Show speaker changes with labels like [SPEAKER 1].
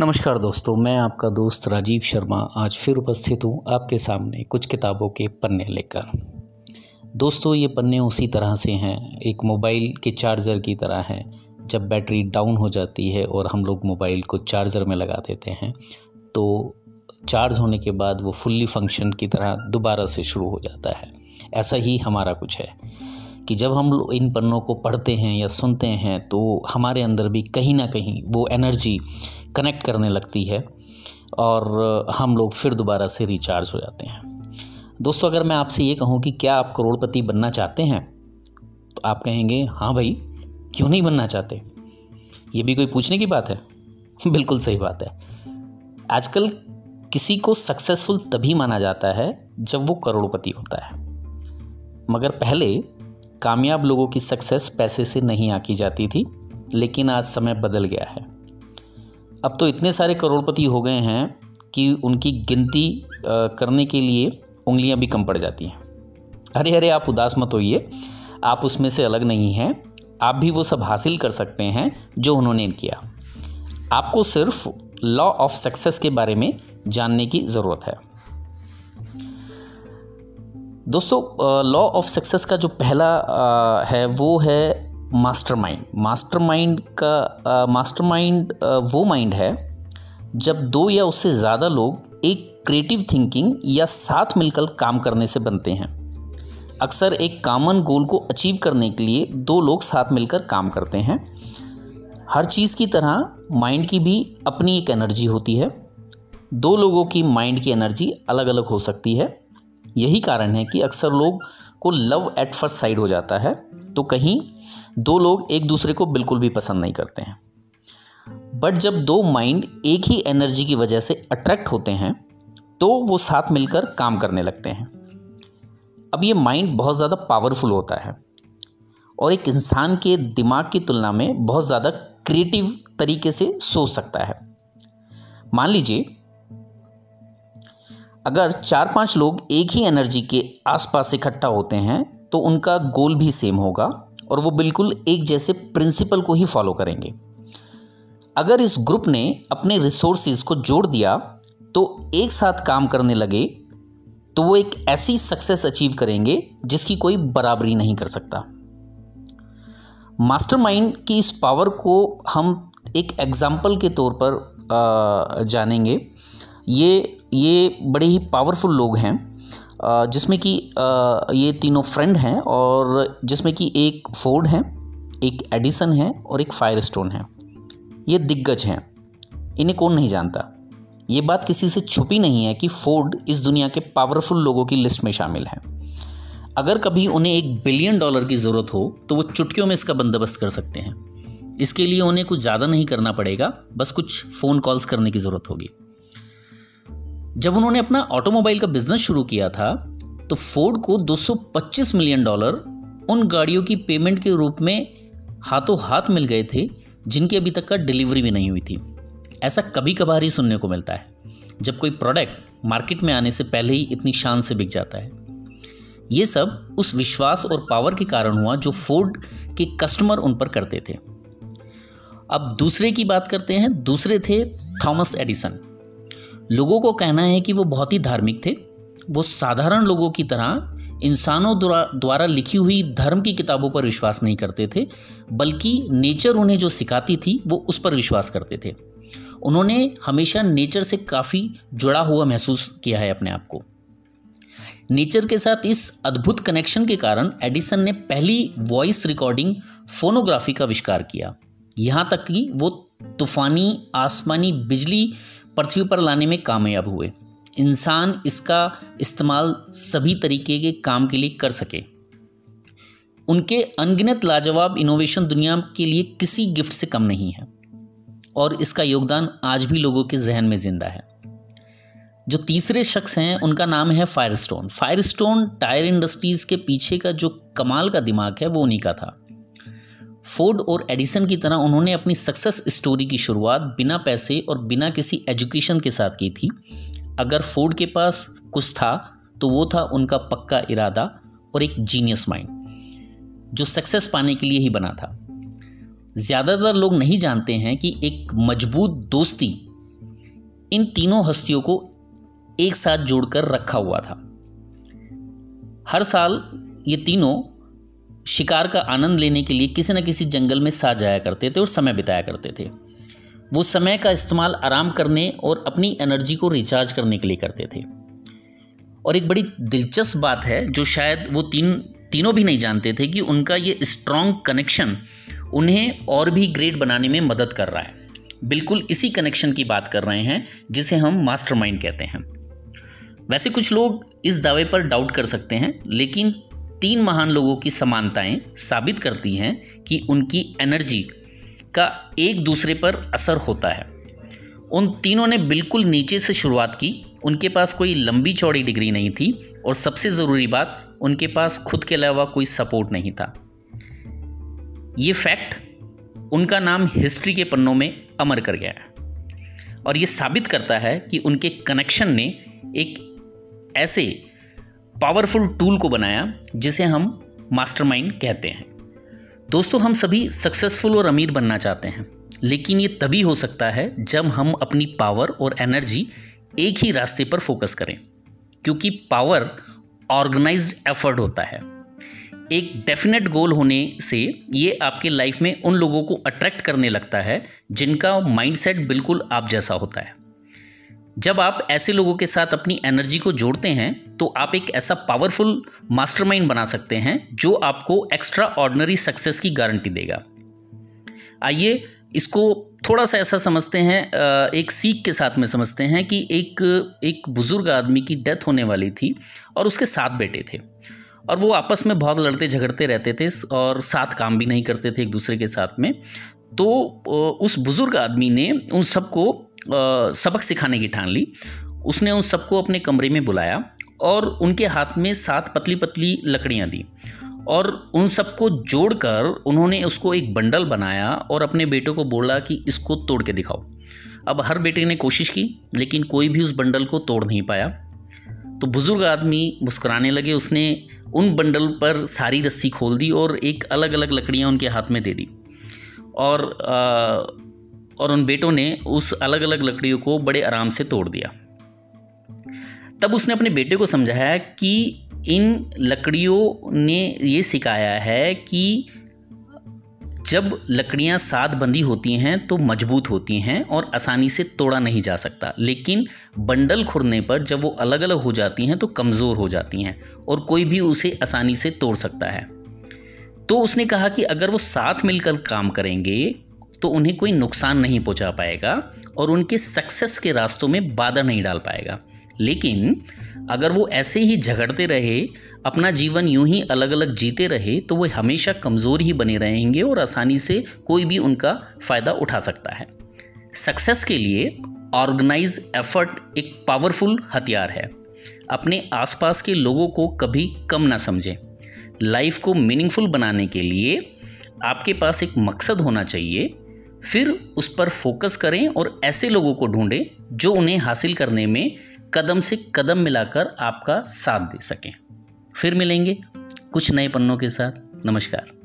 [SPEAKER 1] नमस्कार दोस्तों, मैं आपका दोस्त राजीव शर्मा आज फिर उपस्थित हूँ आपके सामने कुछ किताबों के पन्ने लेकर। दोस्तों, ये पन्ने उसी तरह से हैं, एक मोबाइल के चार्जर की तरह हैं। जब बैटरी डाउन हो जाती है और हम लोग मोबाइल को चार्जर में लगा देते हैं तो चार्ज होने के बाद वो फुल्ली फ़ंक्शन की तरह दोबारा से शुरू हो जाता है। ऐसा ही हमारा कुछ है कि जब हम इन पन्नों को पढ़ते हैं या सुनते हैं तो हमारे अंदर भी कहीं ना कहीं वो एनर्जी कनेक्ट करने लगती है और हम लोग फिर दोबारा से रिचार्ज हो जाते हैं। दोस्तों, अगर मैं आपसे ये कहूँ कि क्या आप करोड़पति बनना चाहते हैं तो आप कहेंगे हाँ भाई, क्यों नहीं बनना चाहते? ये भी कोई पूछने की बात है? बिल्कुल सही बात है। आजकल किसी को सक्सेसफुल तभी माना जाता है जब वो करोड़पति होता है। मगर पहले कामयाब लोगों की सक्सेस पैसे से नहीं आकी जाती थी, लेकिन आज समय बदल गया है। अब तो इतने सारे करोड़पति हो गए हैं कि उनकी गिनती करने के लिए उंगलियाँ भी कम पड़ जाती हैं। अरे अरे आप उदास मत होइए। आप उसमें से अलग नहीं हैं। आप भी वो सब हासिल कर सकते हैं जो उन्होंने किया। आपको सिर्फ़ लॉ ऑफ़ सक्सेस के बारे में जानने की ज़रूरत है। दोस्तों लॉ ऑफ़ सक्सेस का जो पहला आ, है वो है मास्टरमाइंड। मास्टरमाइंड का मास्टरमाइंड वो माइंड है, जब दो या उससे ज़्यादा लोग एक क्रिएटिव थिंकिंग या साथ मिलकर काम करने से बनते हैं। अक्सर एक कॉमन गोल को अचीव करने के लिए दो लोग साथ मिलकर काम करते हैं। हर चीज़ की तरह माइंड की भी अपनी एक एनर्जी होती है। दो लोगों की माइंड की एनर्जी अलग अलग हो सकती है। यही कारण है कि अक्सर लोग को लव एट फ़र्स्ट साइड हो जाता है। तो कहीं दो लोग एक दूसरे को बिल्कुल भी पसंद नहीं करते हैं। बट जब दो माइंड एक ही एनर्जी की वजह से अट्रैक्ट होते हैं तो वो साथ मिलकर काम करने लगते हैं। अब ये माइंड बहुत ज़्यादा पावरफुल होता है और एक इंसान के दिमाग की तुलना में बहुत ज़्यादा क्रिएटिव तरीके से सोच सकता है। मान लीजिए, अगर चार पाँच लोग एक ही एनर्जी के आसपास इकट्ठा होते हैं तो उनका गोल भी सेम होगा। और वो बिल्कुल एक जैसे प्रिंसिपल को ही फॉलो करेंगे। अगर इस ग्रुप ने अपने रिसोर्सेज को जोड़ दिया तो एक साथ काम करने लगे तो वो एक ऐसी सक्सेस अचीव करेंगे, जिसकी कोई बराबरी नहीं कर सकता। मास्टरमाइंड की इस पावर को हम एक एग्ज़ाम्पल के तौर पर जानेंगे। ये ये बड़े ही पावरफुल लोग हैं। जिसमें कि ये तीनों फ्रेंड हैं और जिसमें कि एक फोर्ड है, एक एडिसन है और एक फायर स्टोन है। ये दिग्गज हैं। इन्हें कौन नहीं जानता? ये बात किसी से छुपी नहीं है कि फोर्ड इस दुनिया के पावरफुल लोगों की लिस्ट में शामिल है। अगर कभी उन्हें एक बिलियन डॉलर की ज़रूरत हो तो वो चुटकियों में इसका बंदोबस्त कर सकते हैं। इसके लिए उन्हें कुछ ज़्यादा नहीं करना पड़ेगा, बस कुछ फ़ोन कॉल्स करने की ज़रूरत होगी। जब उन्होंने अपना ऑटोमोबाइल का बिज़नेस शुरू किया था तो फोर्ड को 225 मिलियन डॉलर उन गाड़ियों की पेमेंट के रूप में हाथों हाथ मिल गए थे, जिनकी अभी तक का डिलीवरी भी नहीं हुई थी। ऐसा कभी कभार ही सुनने को मिलता है, जब कोई प्रोडक्ट मार्केट में आने से पहले ही इतनी शान से बिक जाता है। ये सब उस विश्वास और पावर के कारण हुआ जो फोर्ड के कस्टमर उन पर करते थे। अब दूसरे की बात करते हैं, दूसरे थे थॉमस एडिसन लोगों को कहना है कि वो बहुत ही धार्मिक थे। वो साधारण लोगों की तरह इंसानों द्वारा लिखी हुई धर्म की किताबों पर विश्वास नहीं करते थे, बल्कि नेचर उन्हें जो सिखाती थी, वो उस पर विश्वास करते थे। उन्होंने हमेशा नेचर से काफ़ी जुड़ा हुआ महसूस किया है अपने आप को। नेचर के साथ इस अद्भुत कनेक्शन के कारण एडिसन ने पहली वॉइस रिकॉर्डिंग फोनोग्राफी का आविष्कार किया। यहाँ तक कि वो तूफ़ानी, आसमानी, बिजली पृथ्वी पर लाने में कामयाब हुए। इंसान इसका इस्तेमाल सभी तरीके के काम के लिए कर सके। उनके अनगिनत लाजवाब इनोवेशन दुनिया के लिए किसी गिफ्ट से कम नहीं है। और इसका योगदान आज भी लोगों के जहन में ज़िंदा है। जो तीसरे शख्स हैं, उनका नाम है फायरस्टोन फायरस्टोन टायर इंडस्ट्रीज़ के पीछे का जो कमाल का दिमाग है, वो उन्हीं का था। फोर्ड और एडिसन की तरह उन्होंने अपनी सक्सेस स्टोरी की शुरुआत बिना पैसे और बिना किसी एजुकेशन के साथ की थी। अगर फोर्ड के पास कुछ था तो वो था उनका पक्का इरादा और एक जीनियस माइंड जो सक्सेस पाने के लिए ही बना था। ज़्यादातर लोग नहीं जानते हैं कि एक मज़बूत दोस्ती इन तीनों हस्तियों को एक साथ जोड़कर रखा हुआ था। हर साल ये तीनों शिकार का आनंद लेने के लिए किसी न किसी जंगल में साथ जाया करते थे और समय बिताया करते थे। वो समय का इस्तेमाल आराम करने और अपनी एनर्जी को रिचार्ज करने के लिए करते थे। और एक बड़ी दिलचस्प बात है, जो शायद वो तीन, तीनों भी नहीं जानते थे कि उनका ये स्ट्रॉन्ग कनेक्शन उन्हें और भी ग्रेट बनाने में मदद कर रहा है। बिल्कुल इसी कनेक्शन की बात कर रहे हैं, जिसे हम मास्टरमाइंड कहते हैं। वैसे कुछ लोग इस दावे पर डाउट कर सकते हैं, लेकिन तीन महान लोगों की समानताएँ साबित करती हैं कि उनकी एनर्जी का एक दूसरे पर असर होता है। उन तीनों ने बिल्कुल नीचे से शुरुआत की। उनके पास कोई लंबी चौड़ी डिग्री नहीं थी और सबसे ज़रूरी बात, उनके पास खुद के अलावा कोई सपोर्ट नहीं था। ये फैक्ट उनका नाम हिस्ट्री के पन्नों में अमर कर गया है और ये साबित करता है कि उनके कनेक्शन ने एक ऐसे पावरफुल टूल को बनाया, जिसे हम मास्टरमाइंड कहते हैं। दोस्तों, हम सभी सक्सेसफुल और अमीर बनना चाहते हैं, लेकिन ये तभी हो सकता है जब हम अपनी पावर और एनर्जी एक ही रास्ते पर फोकस करें, क्योंकि पावर ऑर्गेनाइज्ड एफर्ट होता है। एक डेफिनेट गोल होने से ये आपके लाइफ में उन लोगों को अट्रैक्ट करने लगता है, जिनका माइंडसेट बिल्कुल आप जैसा होता है। जब आप ऐसे लोगों के साथ अपनी एनर्जी को जोड़ते हैं तो आप एक ऐसा पावरफुल मास्टरमाइंड बना सकते हैं, जो आपको एक्स्ट्रा ऑर्डनरी सक्सेस की गारंटी देगा। आइए इसको थोड़ा सा ऐसा समझते हैं एक सीख के साथ में समझते हैं कि एक एक बुज़ुर्ग आदमी की डेथ होने वाली थी और उसके सात बेटे थे। और वो आपस में बहुत लड़ते झगड़ते रहते थे और साथ काम भी नहीं करते थे एक दूसरे के साथ में। तो उस बुज़ुर्ग आदमी ने उन सबको सबक सिखाने की ठान ली। उसने उन सबको अपने कमरे में बुलाया और उनके हाथ में सात पतली पतली लकड़ियाँ दी और उन सबको जोड़कर उन्होंने उसको एक बंडल बनाया और अपने बेटों को बोला कि इसको तोड़ के दिखाओ। अब हर बेटे ने कोशिश की लेकिन कोई भी उस बंडल को तोड़ नहीं पाया। तो बुज़ुर्ग आदमी मुस्कुराने लगे उसने उन बंडल पर सारी रस्सी खोल दी और एक अलग अलग लकड़ियाँ उनके हाथ में दे दी। और आ, और उन बेटों ने उस अलग अलग लकड़ियों को बड़े आराम से तोड़ दिया। तब उसने अपने बेटे को समझाया कि इन लकड़ियों ने ये सिखाया है कि जब लकड़ियाँ साथ बंधी होती हैं तो मज़बूत होती हैं और आसानी से तोड़ा नहीं जा सकता। लेकिन बंडल खुरने पर जब वो अलग अलग हो जाती हैं तो कमज़ोर हो जाती हैं और कोई भी उसे आसानी से तोड़ सकता है। तो उसने कहा कि अगर वो साथ मिलकर काम करेंगे तो उन्हें कोई नुकसान नहीं पहुँचा पाएगा और उनके सक्सेस के रास्तों में बाधा नहीं डाल पाएगा। लेकिन अगर वो ऐसे ही झगड़ते रहे, अपना जीवन यूँ ही अलग अलग जीते रहे तो वो हमेशा कमज़ोर ही बने रहेंगे और आसानी से कोई भी उनका फ़ायदा उठा सकता है। सक्सेस के लिए ऑर्गेनाइज एफर्ट एक पावरफुल हथियार है। अपने आसपास के लोगों को कभी कम ना समझें। लाइफ को मीनिंगफुल बनाने के लिए आपके पास एक मकसद होना चाहिए फिर उस पर फोकस करें और ऐसे लोगों को ढूंढें जो उन्हें हासिल करने में कदम से कदम मिलाकर आपका साथ दे सकें। फिर मिलेंगे कुछ नए पन्नों के साथ। नमस्कार।